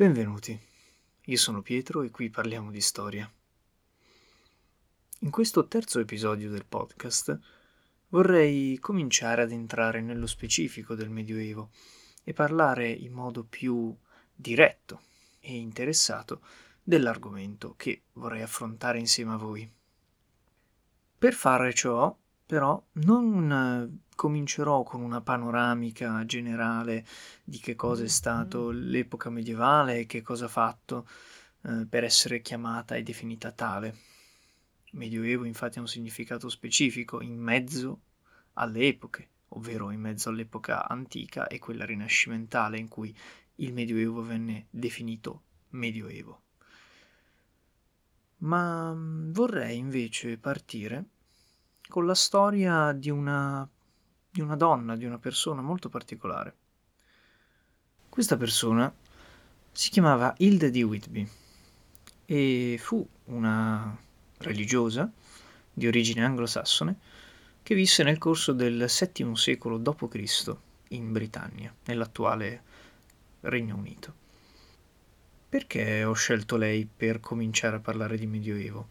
Benvenuti, io sono Pietro e qui parliamo di storia. In questo terzo episodio del podcast vorrei cominciare ad entrare nello specifico del Medioevo e parlare in modo più diretto e interessato dell'argomento che vorrei affrontare insieme a voi. Per fare ciò, però, non comincerò con una panoramica generale di che cosa è stato l'epoca medievale e che cosa ha fatto eh, per essere chiamata e definita tale. Medioevo infatti ha un significato specifico in mezzo alle epoche, ovvero in mezzo all'epoca antica e quella rinascimentale in cui il Medioevo venne definito Medioevo. Ma mm, vorrei invece partire con la storia di una di una donna, di una persona molto particolare. Questa persona si chiamava Hilda di Whitby e fu una religiosa di origine anglosassone che visse nel corso del VII secolo d.C. in Britannia, nell'attuale Regno Unito. Perché ho scelto lei per cominciare a parlare di Medioevo?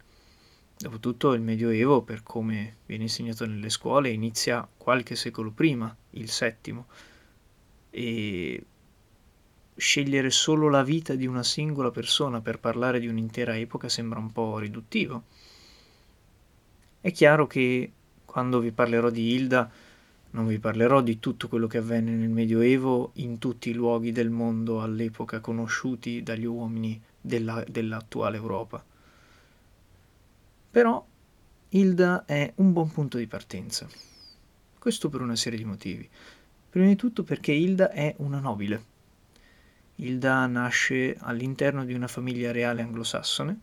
Dopotutto il Medioevo, per come viene insegnato nelle scuole, inizia qualche secolo prima, il VII, e scegliere solo la vita di una singola persona per parlare di un'intera epoca sembra un po' riduttivo. È chiaro che quando vi parlerò di Hilda non vi parlerò di tutto quello che avvenne nel Medioevo in tutti i luoghi del mondo all'epoca conosciuti dagli uomini della, dell'attuale Europa però Hilda è un buon punto di partenza. Questo per una serie di motivi. Prima di tutto perché Hilda è una nobile. Hilda nasce all'interno di una famiglia reale anglosassone,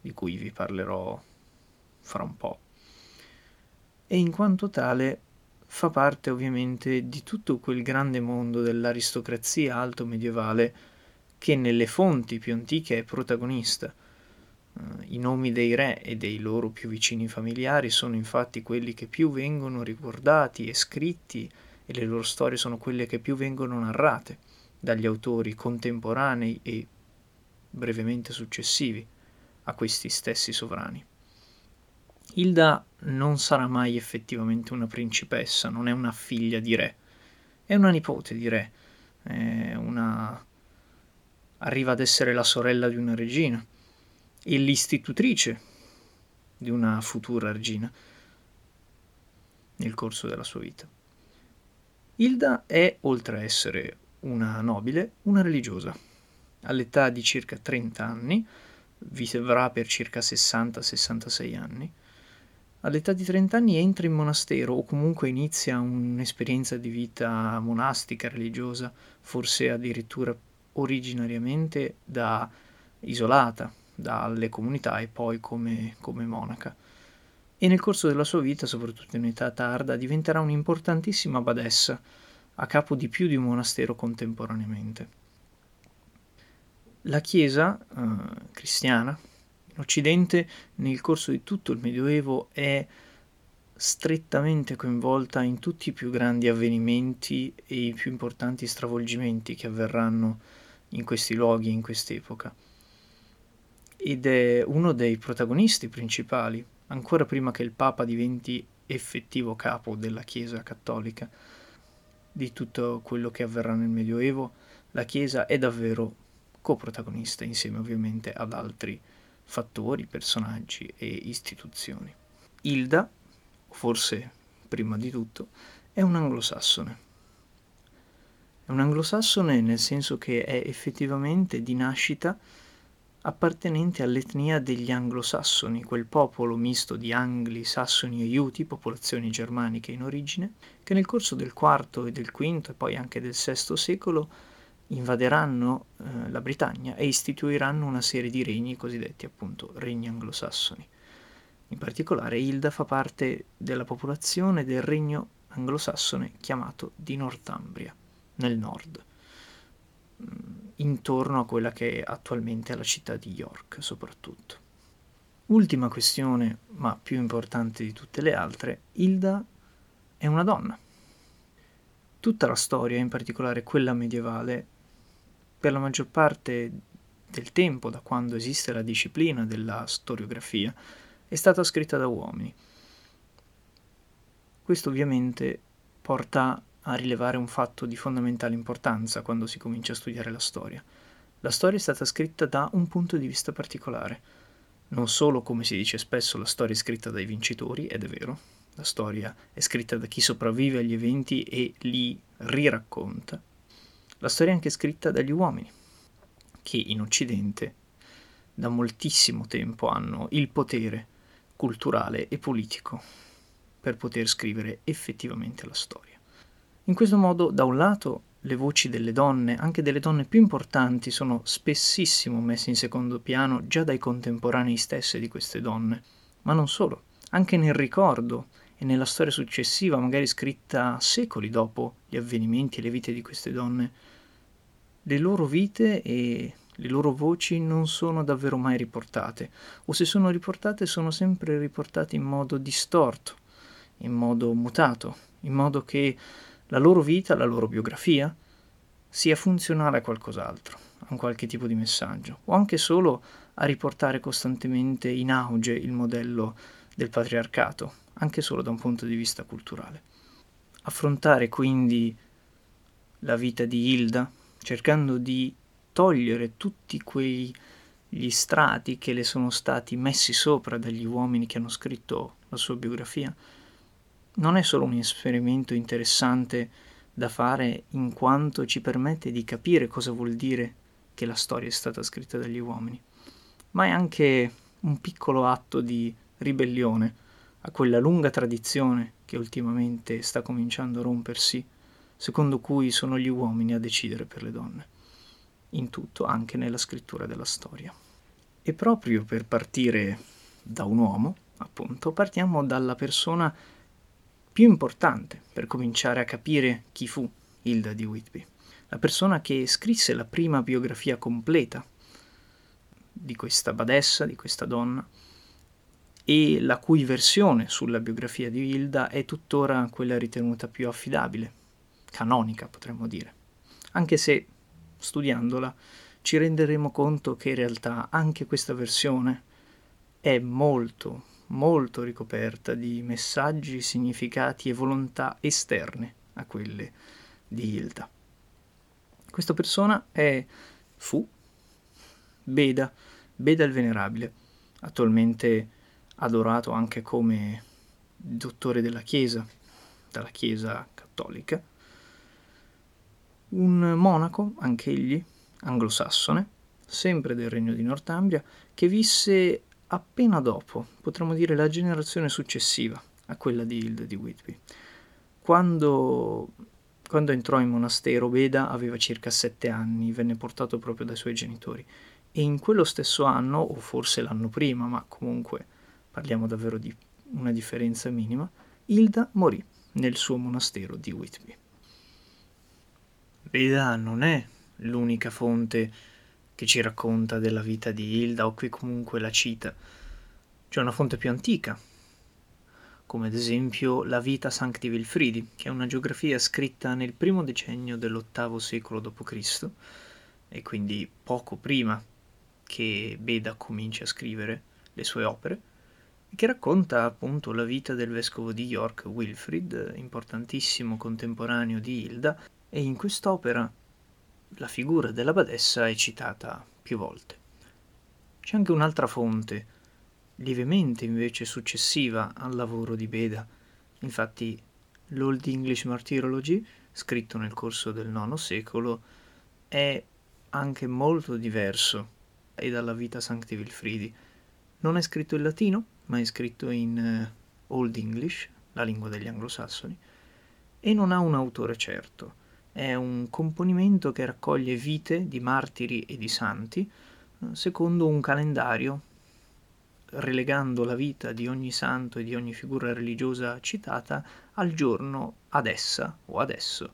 di cui vi parlerò fra un po', e in quanto tale fa parte ovviamente di tutto quel grande mondo dell'aristocrazia alto medievale che nelle fonti più antiche è protagonista I nomi dei re e dei loro più vicini familiari sono infatti quelli che più vengono ricordati e scritti e le loro storie sono quelle che più vengono narrate dagli autori contemporanei e brevemente successivi a questi stessi sovrani. Hilda non sarà mai effettivamente una principessa, non è una figlia di re, è una nipote di re, una... arriva ad essere la sorella di una regina e l'istitutrice di una futura regina nel corso della sua vita. Hilda è, oltre a essere una nobile, una religiosa. All'età di circa 30 anni, vivrà per circa 60-66 anni, all'età di 30 anni entra in monastero o comunque inizia un'esperienza di vita monastica, religiosa, forse addirittura originariamente da isolata, dalle comunità e poi come, come monaca. E nel corso della sua vita, soprattutto in età tarda, diventerà un'importantissima badessa, a capo di più di un monastero contemporaneamente. La Chiesa eh, cristiana in Occidente nel corso di tutto il Medioevo è strettamente coinvolta in tutti i più grandi avvenimenti e i più importanti stravolgimenti che avverranno in questi luoghi in quest'epoca ed è uno dei protagonisti principali, ancora prima che il Papa diventi effettivo capo della Chiesa cattolica, di tutto quello che avverrà nel Medioevo, la Chiesa è davvero coprotagonista insieme ovviamente ad altri fattori, personaggi e istituzioni. Hilda, forse prima di tutto, è un anglosassone. È un anglosassone nel senso che è effettivamente di nascita appartenente all'etnia degli anglosassoni, quel popolo misto di angli, sassoni e iuti, popolazioni germaniche in origine, che nel corso del IV e del V e poi anche del VI secolo invaderanno eh, la Britannia e istituiranno una serie di regni cosiddetti appunto regni anglosassoni. In particolare Hilda fa parte della popolazione del regno anglosassone chiamato di Northumbria, nel nord intorno a quella che è attualmente la città di York soprattutto. Ultima questione, ma più importante di tutte le altre, Hilda è una donna. Tutta la storia, in particolare quella medievale, per la maggior parte del tempo, da quando esiste la disciplina della storiografia, è stata scritta da uomini. Questo ovviamente porta a rilevare un fatto di fondamentale importanza quando si comincia a studiare la storia. La storia è stata scritta da un punto di vista particolare. Non solo, come si dice spesso, la storia è scritta dai vincitori, ed è vero, la storia è scritta da chi sopravvive agli eventi e li riracconta. La storia è anche scritta dagli uomini, che in Occidente da moltissimo tempo hanno il potere culturale e politico per poter scrivere effettivamente la storia. In questo modo, da un lato, le voci delle donne, anche delle donne più importanti, sono spessissimo messe in secondo piano già dai contemporanei stessi di queste donne, ma non solo, anche nel ricordo e nella storia successiva, magari scritta secoli dopo gli avvenimenti e le vite di queste donne, le loro vite e le loro voci non sono davvero mai riportate, o se sono riportate sono sempre riportate in modo distorto, in modo mutato, in modo che la loro vita, la loro biografia, sia funzionale a qualcos'altro, a un qualche tipo di messaggio, o anche solo a riportare costantemente in auge il modello del patriarcato, anche solo da un punto di vista culturale. Affrontare quindi la vita di Hilda, cercando di togliere tutti quegli strati che le sono stati messi sopra dagli uomini che hanno scritto la sua biografia, non è solo un esperimento interessante da fare in quanto ci permette di capire cosa vuol dire che la storia è stata scritta dagli uomini, ma è anche un piccolo atto di ribellione a quella lunga tradizione che ultimamente sta cominciando a rompersi, secondo cui sono gli uomini a decidere per le donne, in tutto, anche nella scrittura della storia. E proprio per partire da un uomo, appunto, partiamo dalla persona più importante per cominciare a capire chi fu Hilda di Whitby, la persona che scrisse la prima biografia completa di questa badessa, di questa donna, e la cui versione sulla biografia di Hilda è tuttora quella ritenuta più affidabile, canonica potremmo dire, anche se studiandola ci renderemo conto che in realtà anche questa versione è molto, molto ricoperta di messaggi, significati e volontà esterne a quelle di Hilda. Questa persona è fu Beda, Beda il Venerabile, attualmente adorato anche come dottore della Chiesa, dalla Chiesa cattolica, un monaco, anch'egli, anglosassone, sempre del regno di Northumbria, che visse appena dopo, potremmo dire la generazione successiva a quella di Hilda di Whitby. Quando, quando entrò in monastero, Beda aveva circa sette anni, venne portato proprio dai suoi genitori e in quello stesso anno, o forse l'anno prima, ma comunque parliamo davvero di una differenza minima, Hilda morì nel suo monastero di Whitby. Beda non è l'unica fonte che ci racconta della vita di Hilda o qui comunque la cita. C'è una fonte più antica, come ad esempio la Vita Sancti Wilfridi, che è una geografia scritta nel primo decennio dell'ottavo secolo d.C. e quindi poco prima che Beda cominci a scrivere le sue opere, che racconta appunto la vita del vescovo di York Wilfrid, importantissimo contemporaneo di Hilda, e in quest'opera la figura della badessa è citata più volte. C'è anche un'altra fonte, lievemente invece successiva al lavoro di Beda. Infatti l'Old English Martyrology, scritto nel corso del IX secolo, è anche molto diverso e dalla Vita Sancti Wilfridi. Non è scritto in latino, ma è scritto in uh, Old English, la lingua degli anglosassoni, e non ha un autore certo è un componimento che raccoglie vite di martiri e di santi eh, secondo un calendario, relegando la vita di ogni santo e di ogni figura religiosa citata al giorno ad essa o adesso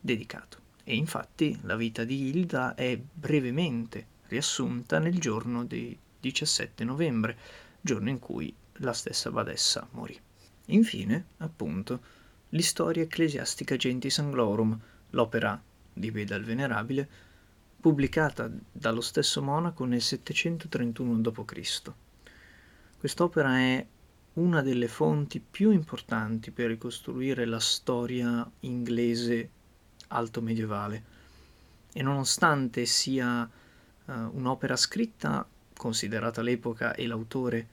dedicato. E infatti la vita di Hilda è brevemente riassunta nel giorno di 17 novembre, giorno in cui la stessa badessa morì. Infine, appunto, l'Historia Ecclesiastica Gentis Anglorum, l'opera di Beda il Venerabile, pubblicata dallo stesso monaco nel 731 d.C. Quest'opera è una delle fonti più importanti per ricostruire la storia inglese alto medievale e nonostante sia uh, un'opera scritta, considerata l'epoca e l'autore,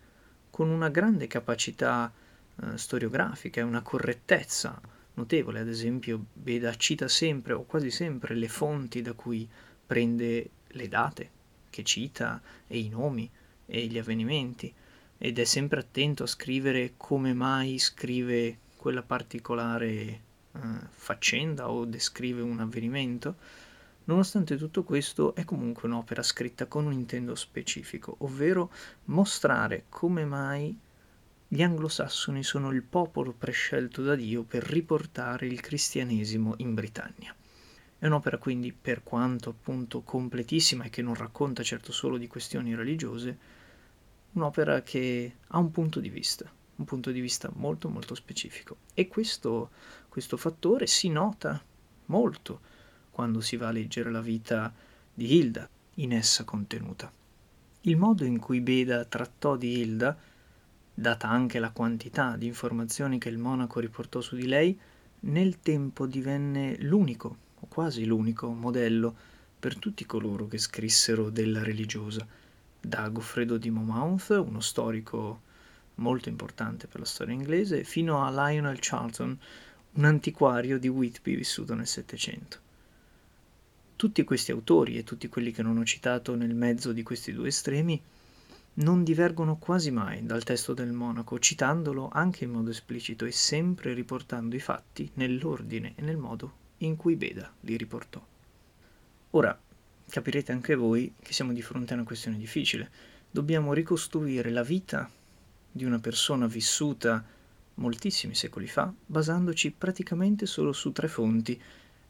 con una grande capacità uh, storiografica e una correttezza notevole, ad esempio Beda cita sempre o quasi sempre le fonti da cui prende le date che cita e i nomi e gli avvenimenti ed è sempre attento a scrivere come mai scrive quella particolare eh, faccenda o descrive un avvenimento, nonostante tutto questo è comunque un'opera scritta con un intento specifico, ovvero mostrare come mai gli anglosassoni sono il popolo prescelto da Dio per riportare il cristianesimo in Britannia. È un'opera quindi, per quanto appunto completissima e che non racconta certo solo di questioni religiose, un'opera che ha un punto di vista, un punto di vista molto molto specifico. E questo, questo fattore si nota molto quando si va a leggere la vita di Hilda in essa contenuta. Il modo in cui Beda trattò di Hilda, data anche la quantità di informazioni che il monaco riportò su di lei, nel tempo divenne l'unico o quasi l'unico modello per tutti coloro che scrissero della religiosa, da Goffredo di Monmouth, uno storico molto importante per la storia inglese, fino a Lionel Charlton, un antiquario di Whitby vissuto nel Settecento. Tutti questi autori e tutti quelli che non ho citato nel mezzo di questi due estremi non divergono quasi mai dal testo del monaco, citandolo anche in modo esplicito e sempre riportando i fatti nell'ordine e nel modo in cui Beda li riportò. Ora, capirete anche voi che siamo di fronte a una questione difficile. Dobbiamo ricostruire la vita di una persona vissuta moltissimi secoli fa, basandoci praticamente solo su tre fonti,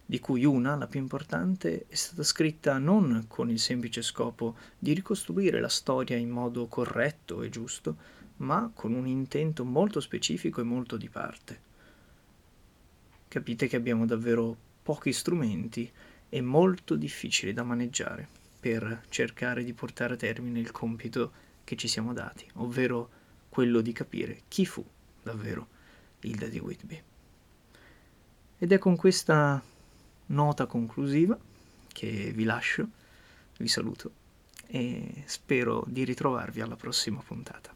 di cui una, la più importante, è stata scritta non con il semplice scopo di ricostruire la storia in modo corretto e giusto, ma con un intento molto specifico e molto di parte capite che abbiamo davvero pochi strumenti e molto difficili da maneggiare per cercare di portare a termine il compito che ci siamo dati, ovvero quello di capire chi fu davvero Hilda di Whitby. Ed è con questa nota conclusiva che vi lascio, vi saluto e spero di ritrovarvi alla prossima puntata.